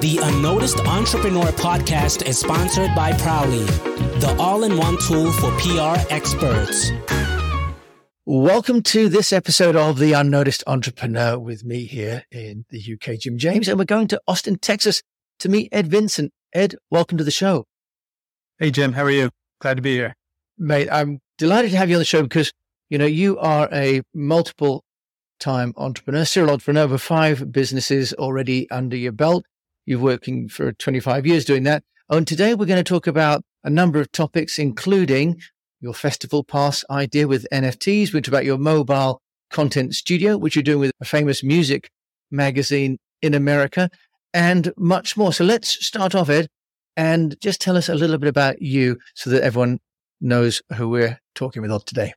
The Unnoticed Entrepreneur podcast is sponsored by Prowly, the all in one tool for PR experts. Welcome to this episode of The Unnoticed Entrepreneur with me here in the UK, Jim James. And we're going to Austin, Texas to meet Ed Vincent. Ed, welcome to the show. Hey, Jim. How are you? Glad to be here. Mate, I'm delighted to have you on the show because, you know, you are a multiple time entrepreneur, serial entrepreneur, over five businesses already under your belt. You're working for 25 years doing that. And today we're going to talk about a number of topics, including your festival pass idea with NFTs. We talk about your mobile content studio, which you're doing with a famous music magazine in America, and much more. So let's start off, Ed, and just tell us a little bit about you so that everyone knows who we're talking with today.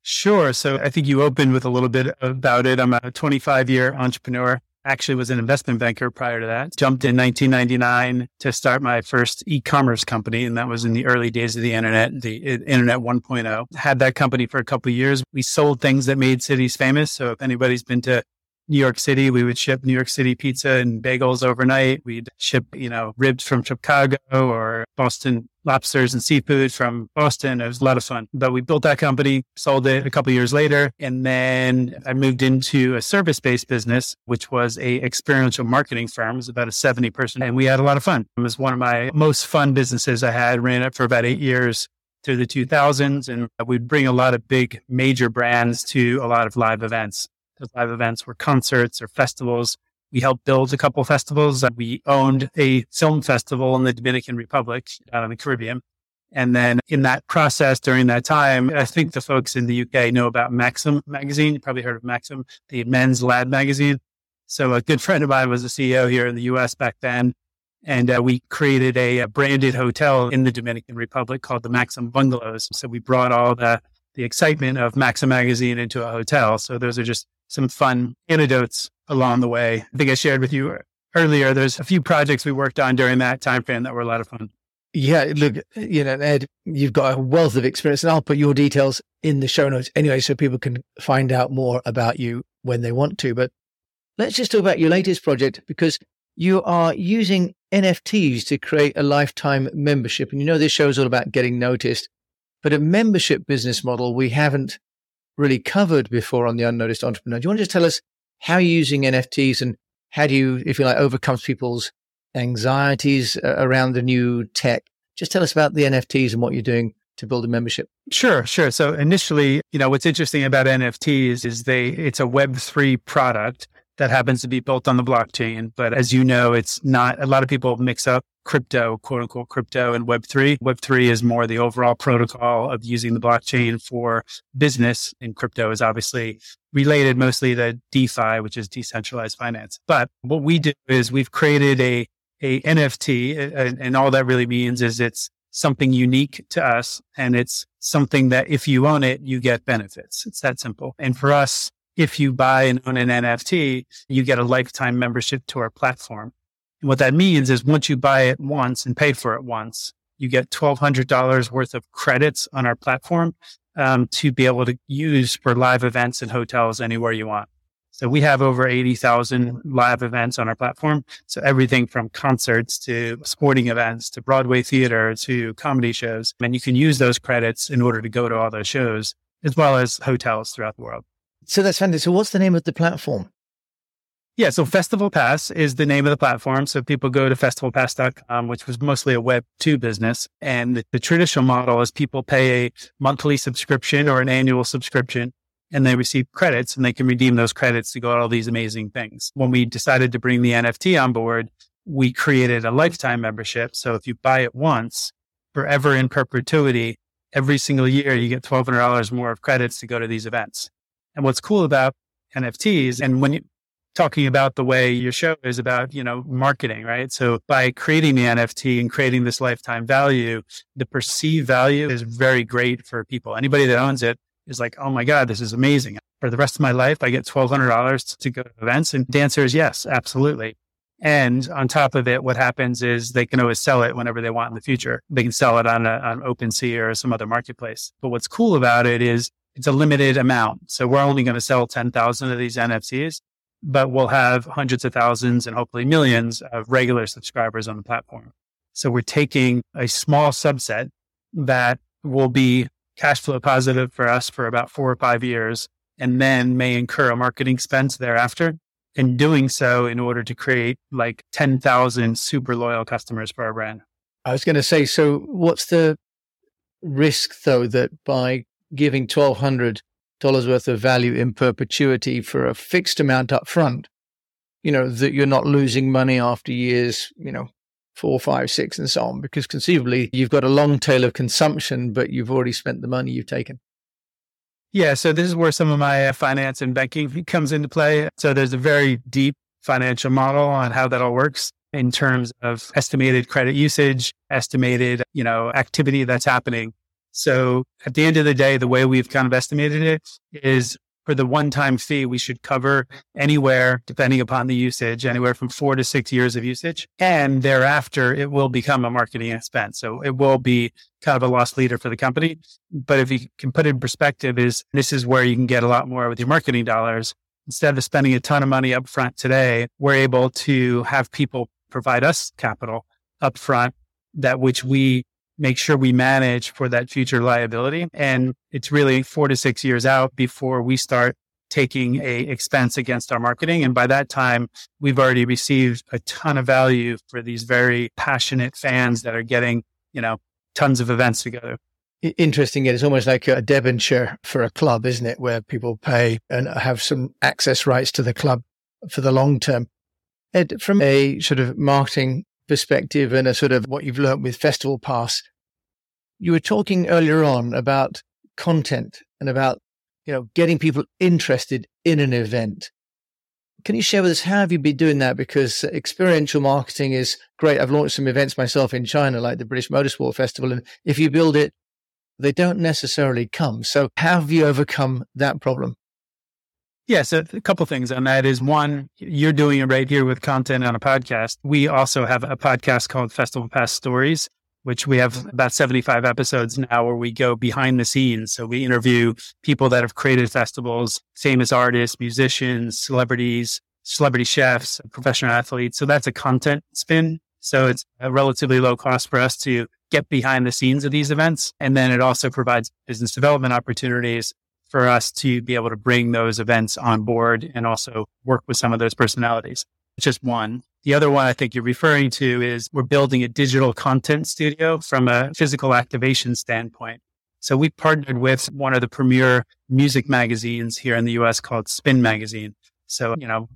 Sure. So I think you opened with a little bit about it. I'm a 25 year entrepreneur. Actually was an investment banker prior to that. Jumped in 1999 to start my first e-commerce company. And that was in the early days of the internet, the internet 1.0. Had that company for a couple of years. We sold things that made cities famous. So if anybody's been to New York City, we would ship New York City pizza and bagels overnight. We'd ship, you know, ribs from Chicago or Boston lobsters and seafood from Boston. It was a lot of fun. But we built that company, sold it a couple years later, and then I moved into a service-based business, which was a experiential marketing firm. It was about a 70 person, and we had a lot of fun. It was one of my most fun businesses I had. Ran it for about eight years through the 2000s, and we'd bring a lot of big major brands to a lot of live events. Those live events were concerts or festivals. We helped build a couple festivals. We owned a film festival in the Dominican Republic out in the Caribbean. And then in that process during that time, I think the folks in the UK know about Maxim magazine. You probably heard of Maxim, the men's lad magazine. So a good friend of mine was the CEO here in the US back then. And uh, we created a, a, branded hotel in the Dominican Republic called the Maxim Bungalows. So we brought all the, the excitement of Maxim magazine into a hotel. So those are just some fun anecdotes along the way. I think I shared with you earlier. There's a few projects we worked on during that time frame that were a lot of fun. Yeah, look, you know, Ed, you've got a wealth of experience, and I'll put your details in the show notes anyway, so people can find out more about you when they want to. But let's just talk about your latest project because you are using NFTs to create a lifetime membership. And you know, this show is all about getting noticed, but a membership business model we haven't really covered before on the Unnoticed Entrepreneur. Do you want to just tell us how you're using NFTs and how do you, if you like, overcome people's anxieties uh, around the new tech? Just tell us about the NFTs and what you're doing to build a membership. Sure, sure. So initially, you know, what's interesting about NFTs is they it's a web3 product that happens to be built on the blockchain. But as you know, it's not, a lot of people mix up crypto, quote unquote, crypto and Web3. Web3 is more the overall protocol of using the blockchain for business. And crypto is obviously related mostly to DeFi, which is decentralized finance. But what we do is we've created a, a NFT and, and all that really means is it's something unique to us. And it's something that if you own it, you get benefits. It's that simple. And for us, if you buy and own an NFT, you get a lifetime membership to our platform. And what that means is once you buy it once and pay for it once, you get $1,200 worth of credits on our platform um, to be able to use for live events and hotels anywhere you want. So we have over 80,000 live events on our platform. So everything from concerts to sporting events to Broadway theater to comedy shows. And you can use those credits in order to go to all those shows as well as hotels throughout the world. So that's fantastic. So what's the name of the platform? Yeah, so Festival Pass is the name of the platform. So people go to festivalpass.com, which was mostly a web two business. And the, the, traditional model is people pay a monthly subscription or an annual subscription and they receive credits and they can redeem those credits to go to all these amazing things. When we decided to bring the NFT on board, we created a lifetime membership. So if you buy it once, forever in perpetuity, every single year, you get $1,200 more of credits to go to these events. And what's cool about NFTs, and when you talking about the way your show is about, you know, marketing, right? So by creating the NFT and creating this lifetime value, the perceived value is very great for people. Anybody that owns it is like, oh my God, this is amazing. For the rest of my life, I get $1,200 to go to events. And the answer is yes, absolutely. And on top of it, what happens is they can always sell it whenever they want in the future. They can sell it on, a, on OpenSea or some other marketplace. But what's cool about it is it's a limited amount. So we're only going to sell 10,000 of these NFTs. But we'll have hundreds of thousands and hopefully millions of regular subscribers on the platform. So we're taking a small subset that will be cash flow positive for us for about four or five years and then may incur a marketing expense thereafter. And doing so in order to create like 10,000 super loyal customers for our brand. I was going to say, so what's the risk though that by giving $1,200 worth of value in perpetuity for a fixed amount up front, you know, that you're not losing money after years, you know, four, five, six, and so on, because conceivably you've got a long tail of consumption, but you've already spent the money you've taken. Yeah. So this is where some of my uh, finance and banking comes into play. So there's a very deep financial model on how that all works in terms of estimated credit usage, estimated, you know, activity that's happening. So at the end of the day, the way we've kind of estimated it is for the one time fee, we should cover anywhere, depending upon the usage, anywhere from four to six years of usage. And thereafter, it will become a marketing expense. So it will be kind of a loss leader for the company. But if you can put it in perspective, is this is where you can get a lot more with your marketing dollars. Instead of spending a ton of money up front today, we're able to have people provide us capital up front that which we make sure we manage for that future liability. And it's really four to six years out before we start taking a expense against our marketing. And by that time, we've already received a ton of value for these very passionate fans that are getting, you know, tons of events together. Interesting. It's almost like a debenture for a club, isn't it? Where people pay and have some access rights to the club for the long term. Ed, from a sort of marketing perspective and a sort of what you've learned with Festival Pass. You were talking earlier on about content and about, you know, getting people interested in an event. Can you share with us how have you been doing that? Because experiential marketing is great. I've launched some events myself in China, like the British Motorsport Festival. And if you build it, they don't necessarily come. So how have you overcome that problem? Yeah, so a couple things on that is one, you're doing it right here with content on a podcast. We also have a podcast called Festival Pass Stories, which we have about 75 episodes now where we go behind the scenes. So we interview people that have created festivals, famous artists, musicians, celebrities, celebrity chefs, professional athletes. So that's a content spin. So it's a relatively low cost for us to get behind the scenes of these events. And then it also provides business development opportunities for us to be able to bring those events on board and also work with some of those personalities. It's just one. The other one I think you're referring to is we're building a digital content studio from a physical activation standpoint. So we partnered with one of the premier music magazines here in the US called Spin Magazine. So, you know,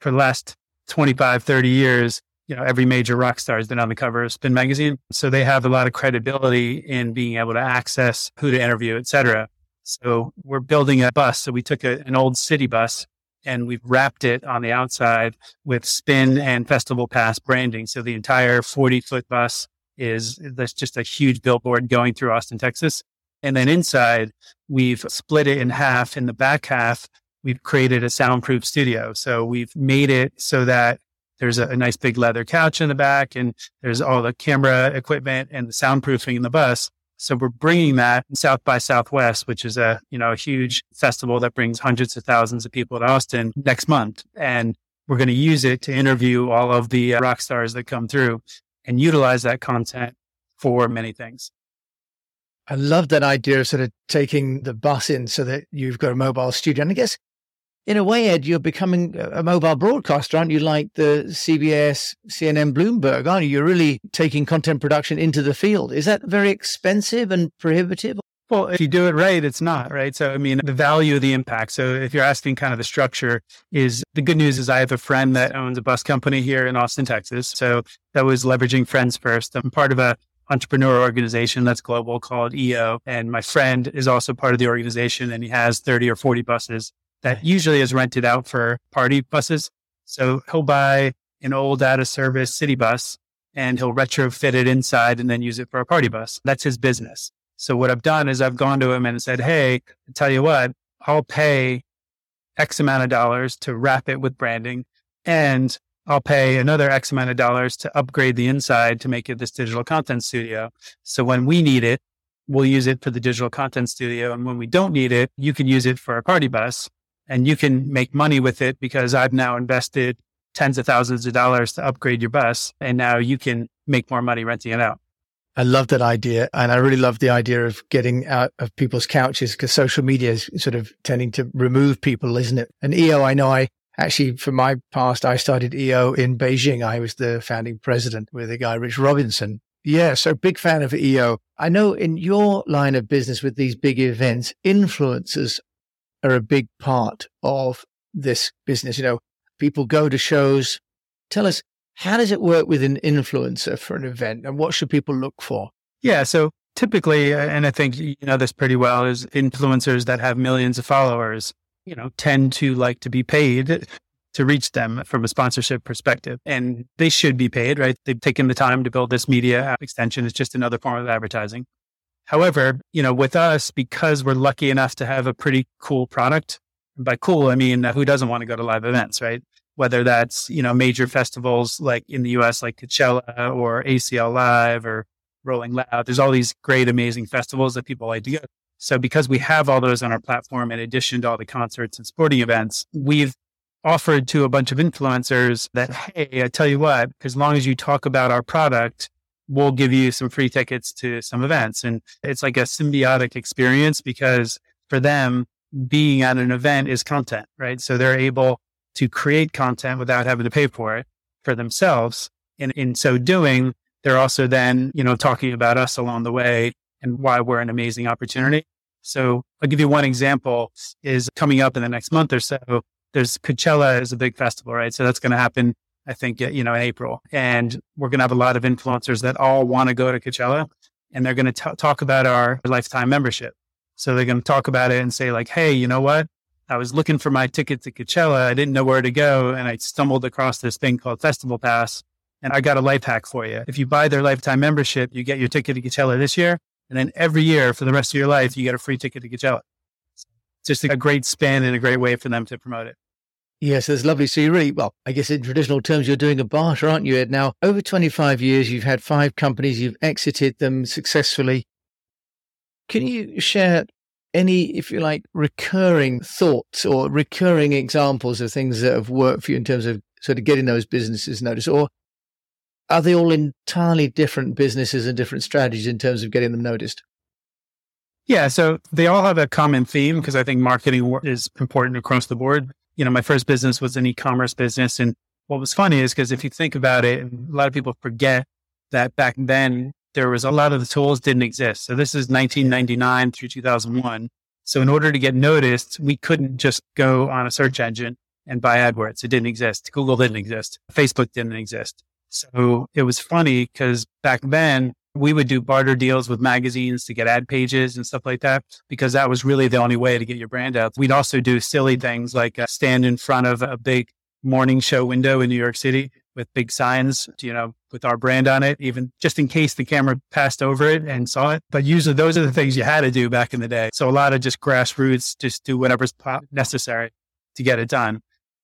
for the last 25, 30 years, you know, every major rock star has been on the cover of Spin Magazine. So they have a lot of credibility in being able to access who to interview, et cetera. So we're building a bus. So we took a, an old city bus and we've wrapped it on the outside with spin and festival pass branding. So the entire 40 foot bus is that's just a huge billboard going through Austin, Texas. And then inside, we've split it in half. In the back half, we've created a soundproof studio. So we've made it so that there's a, a, nice big leather couch in the back and there's all the camera equipment and the soundproofing in the bus. So we're bringing that South by Southwest, which is a, you know, a huge festival that brings hundreds of thousands of people to Austin next month. And we're going to use it to interview all of the uh, rock stars that come through and utilize that content for many things. I love that idea of sort of taking the bus in so that you've got a mobile studio. And I guess in a way, Ed, you're becoming a mobile broadcaster, aren't you? Like the CBS, CNN, Bloomberg, aren't you? You're really taking content production into the field. Is that very expensive and prohibitive? Well, if you do it right, it's not, right? So, I mean, the value of the impact. So, if you're asking kind of the structure, is the good news is I have a friend that owns a bus company here in Austin, Texas. So, that was leveraging friends first. I'm part of a entrepreneur organization that's global called EO. And my friend is also part of the organization and he has 30 or 40 buses that usually is rented out for party buses. So he'll buy an old out of service city bus and he'll retrofit it inside and then use it for a party bus. That's his business. So what I've done is I've gone to him and said, Hey, I tell you what, I'll pay X amount of dollars to wrap it with branding and I'll pay another X amount of dollars to upgrade the inside to make it this digital content studio. So when we need it, we'll use it for the digital content studio. And when we don't need it, you can use it for a party bus and you can make money with it because I've now invested tens of thousands of dollars to upgrade your bus. And now you can make more money renting it out. I love that idea. And I really love the idea of getting out of people's couches because social media is sort of tending to remove people, isn't it? And EO, I know I actually, for my past, I started EO in Beijing. I was the founding president with a guy, Rich Robinson. Yeah. So big fan of EO. I know in your line of business with these big events, influencers are a big part of this business. You know, people go to shows. Tell us, how does it work with an influencer for an event and what should people look for? Yeah. So typically, uh, and I think you know this pretty well, is influencers that have millions of followers, you know, tend to like to be paid to reach them from a sponsorship perspective. And they should be paid, right? They've taken the time to build this media extension. It's just another form of advertising. However, you know, with us, because we're lucky enough to have a pretty cool product, by cool, I mean, who doesn't want to go to live events, right? whether that's, you know, major festivals like in the US, like Coachella or ACL Live or Rolling Loud. There's all these great, amazing festivals that people like to go. So because we have all those on our platform, in addition to all the concerts and sporting events, we've offered to a bunch of influencers that, hey, I tell you what, as long as you talk about our product, we'll give you some free tickets to some events. And it's like a symbiotic experience because for them, being at an event is content, right? So they're able to create content without having to pay for it for themselves. And in so doing, they're also then, you know, talking about us along the way and why we're an amazing opportunity. So I'll give you one example is coming up in the next month or so. There's Coachella is a big festival, right? So that's going to happen, I think, uh, you know, in April. And we're going to have a lot of influencers that all want to go to Coachella and they're going to talk about our lifetime membership. So they're going to talk about it and say like, Hey, you know what? I was looking for my ticket to Coachella. I didn't know where to go. And I stumbled across this thing called Festival Pass. And I got a life hack for you. If you buy their lifetime membership, you get your ticket to Coachella this year. And then every year for the rest of your life, you get a free ticket to Coachella. It's just a great spin and a great way for them to promote it. Yes, that's lovely. So you really, well, I guess in traditional terms, you're doing a barter, aren't you, Ed? Now, over 25 years, you've had five companies, you've exited them successfully. Can you share any, if you like, recurring thoughts or recurring examples of things that have worked for you in terms of sort of getting those businesses noticed? Or are they all entirely different businesses and different strategies in terms of getting them noticed? Yeah, so they all have a common theme because I think marketing is important across the board. You know, my first business was an e-commerce business, and what was funny is because if you think about it, a lot of people forget that back then there was a lot of the tools didn't exist. So this is 1999 through 2001. So in order to get noticed, we couldn't just go on a search engine and buy AdWords. It didn't exist. Google didn't exist. Facebook didn't exist. So it was funny because back then we would do barter deals with magazines to get ad pages and stuff like that because that was really the only way to get your brand out. We'd also do silly things like uh, stand in front of a big morning show window in New York City with big signs, you know, with our brand on it, even just in case the camera passed over it and saw it. But usually those are the things you had to do back in the day. So a lot of just grassroots, just do whatever's necessary to get it done.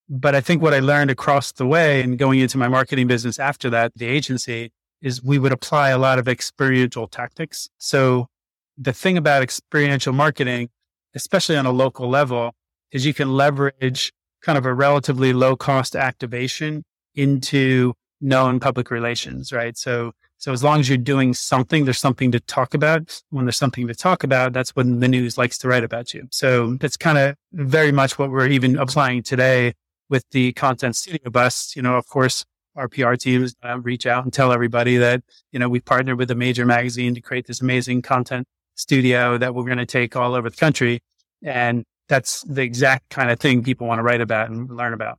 But I think what I learned across the way and going into my marketing business after that, the agency, is we would apply a lot of experiential tactics. So the thing about experiential marketing, especially on a local level, is you can leverage kind of a relatively low cost activation into known public relations, right? So, so as long as you're doing something, there's something to talk about. When there's something to talk about, that's when the news likes to write about you. So that's kind of very much what we're even applying today with the content studio bus. You know, of course, our PR teams uh, reach out and tell everybody that, you know, we partnered with a major magazine to create this amazing content studio that we're going to take all over the country. And that's the exact kind of thing people want to write about and learn about.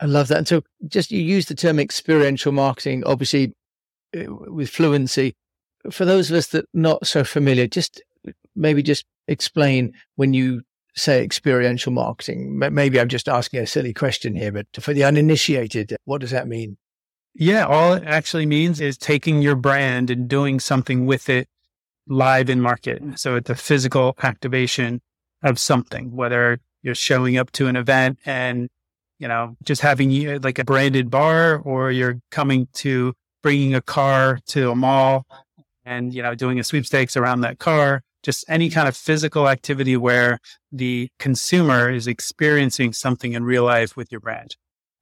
I love that. And so, just you use the term experiential marketing, obviously uh, with fluency. For those of us that not so familiar, just maybe just explain when you say experiential marketing. Maybe I'm just asking a silly question here, but for the uninitiated, what does that mean? Yeah, all it actually means is taking your brand and doing something with it live in market. So it's a physical activation of something, whether you're showing up to an event and you know, just having like a branded bar or you're coming to bringing a car to a mall and, you know, doing a sweepstakes around that car. Just any kind of physical activity where the consumer is experiencing something in real life with your brand.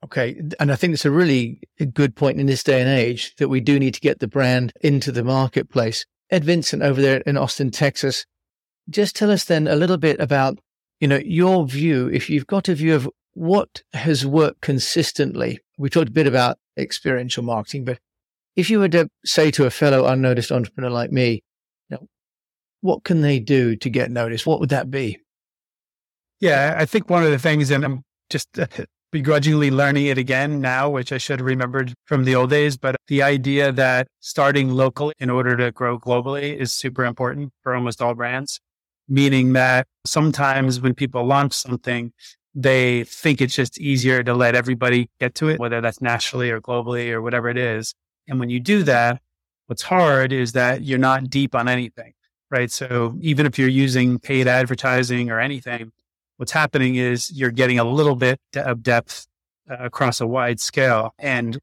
Okay. And I think it's a really good point in this day and age that we do need to get the brand into the marketplace. Ed Vincent over there in Austin, Texas, just tell us then a little bit about, you know, your view, if you've got a view of what has worked consistently. We talked a bit about experiential marketing, but if you were to say to a fellow unnoticed entrepreneur like me, what can they do to get noticed? What would that be? Yeah, I think one of the things, and I'm just uh, begrudgingly learning it again now, which I should have remembered from the old days, but the idea that starting local in order to grow globally is super important for almost all brands, meaning that sometimes when people launch something, they think it's just easier to let everybody get to it, whether that's nationally or globally or whatever it is. And when you do that, what's hard is that you're not deep on anything, right? So even if you're using paid advertising or anything, what's happening is you're getting a little bit of depth uh, across a wide scale. And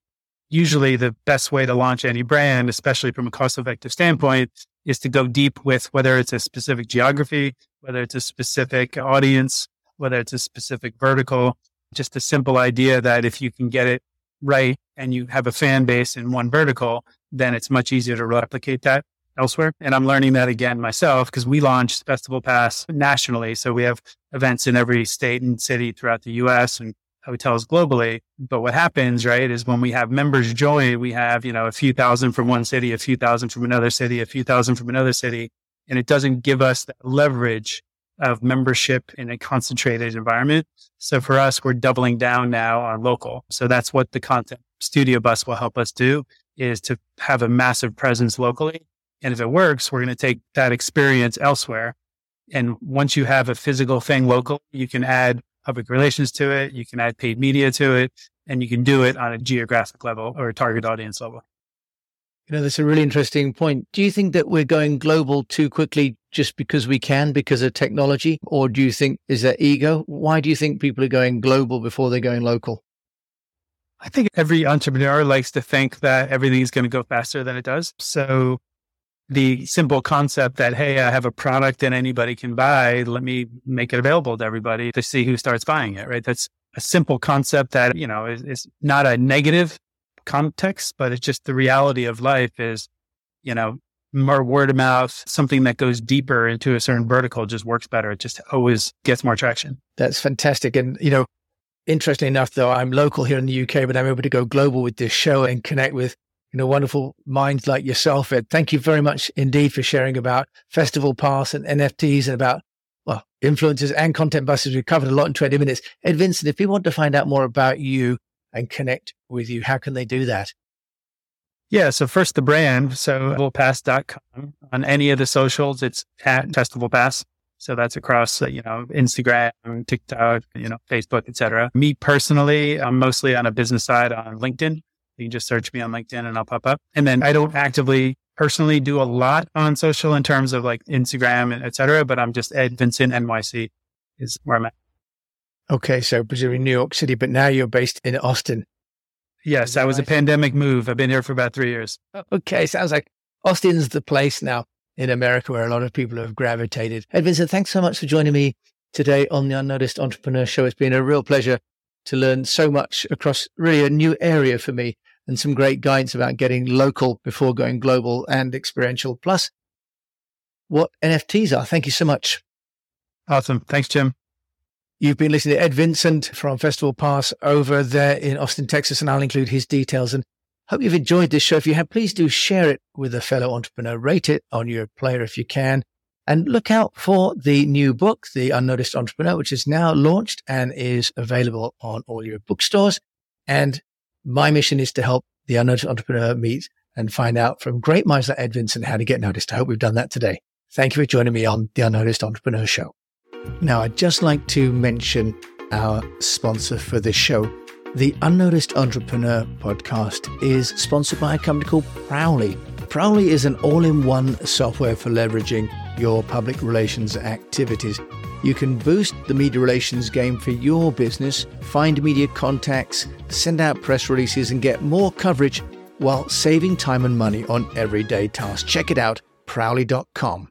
usually the best way to launch any brand, especially from a cost effective standpoint, is to go deep with whether it's a specific geography, whether it's a specific audience, whether it's a specific vertical, just a simple idea that if you can get it right and you have a fan base in one vertical, then it's much easier to replicate that elsewhere. And I'm learning that again myself because we launched Festival Pass nationally. So we have events in every state and city throughout the US and hotels globally. But what happens, right, is when we have members join, we have, you know, a few thousand from one city, a few thousand from another city, a few thousand from another city. And it doesn't give us that leverage of membership in a concentrated environment. So for us, we're doubling down now on local. So that's what the content studio bus will help us do is to have a massive presence locally. And if it works, we're going to take that experience elsewhere. And once you have a physical thing local, you can add public relations to it. You can add paid media to it and you can do it on a geographic level or a target audience level. You know, that's a really interesting point. Do you think that we're going global too quickly just because we can, because of technology? Or do you think, is that ego? Why do you think people are going global before they're going local? I think every entrepreneur likes to think that everything is going to go faster than it does. So the simple concept that, hey, I have a product that anybody can buy, let me make it available to everybody to see who starts buying it, right? That's a simple concept that, you know, is, is not a negative context, but it's just the reality of life is, you know, more word of mouth, something that goes deeper into a certain vertical just works better. It just always gets more traction. That's fantastic. And, you know, interestingly enough, though, I'm local here in the UK, but I'm able to go global with this show and connect with, you know, wonderful minds like yourself, Ed. Thank you very much indeed for sharing about Festival Pass and NFTs and about, well, influencers and content buses. We covered a lot in 20 minutes. Ed Vincent, if people want to find out more about you and connect with you, how can they do that? Yeah. So first the brand. So festivalpass.com on any of the socials, it's at Festival Pass. So that's across, uh, you know, Instagram, TikTok, you know, Facebook, etc. Me personally, I'm mostly on a business side on LinkedIn. You can just search me on LinkedIn and I'll pop up. And then I don't actively personally do a lot on social in terms of like Instagram and etc. But I'm just Ed Vincent NYC is where I'm at. Okay. So presumably New York City, but now you're based in Austin. Yes, that was a pandemic move. I've been here for about three years. Okay, sounds like Austin's the place now in America where a lot of people have gravitated. Ed Vincent, thanks so much for joining me today on the Unnoticed Entrepreneur Show. It's been a real pleasure to learn so much across really a new area for me and some great guidance about getting local before going global and experiential, plus what NFTs are. Thank you so much. Awesome. Thanks, Jim. You've been listening to Ed Vincent from Festival Pass over there in Austin, Texas, and I'll include his details. And hope you've enjoyed this show. If you have, please do share it with a fellow entrepreneur. Rate it on your player if you can. And look out for the new book, The Unnoticed Entrepreneur, which is now launched and is available on all your bookstores. And my mission is to help the unnoticed entrepreneur meet and find out from great minds like Ed Vincent how to get noticed. I hope we've done that today. Thank you for joining me on the Unnoticed Entrepreneur Show. Now, I'd just like to mention our sponsor for this show. The Unnoticed Entrepreneur podcast is sponsored by a company called Prowly. Prowly is an all in one software for leveraging your public relations activities. You can boost the media relations game for your business, find media contacts, send out press releases, and get more coverage while saving time and money on everyday tasks. Check it out, prowly.com.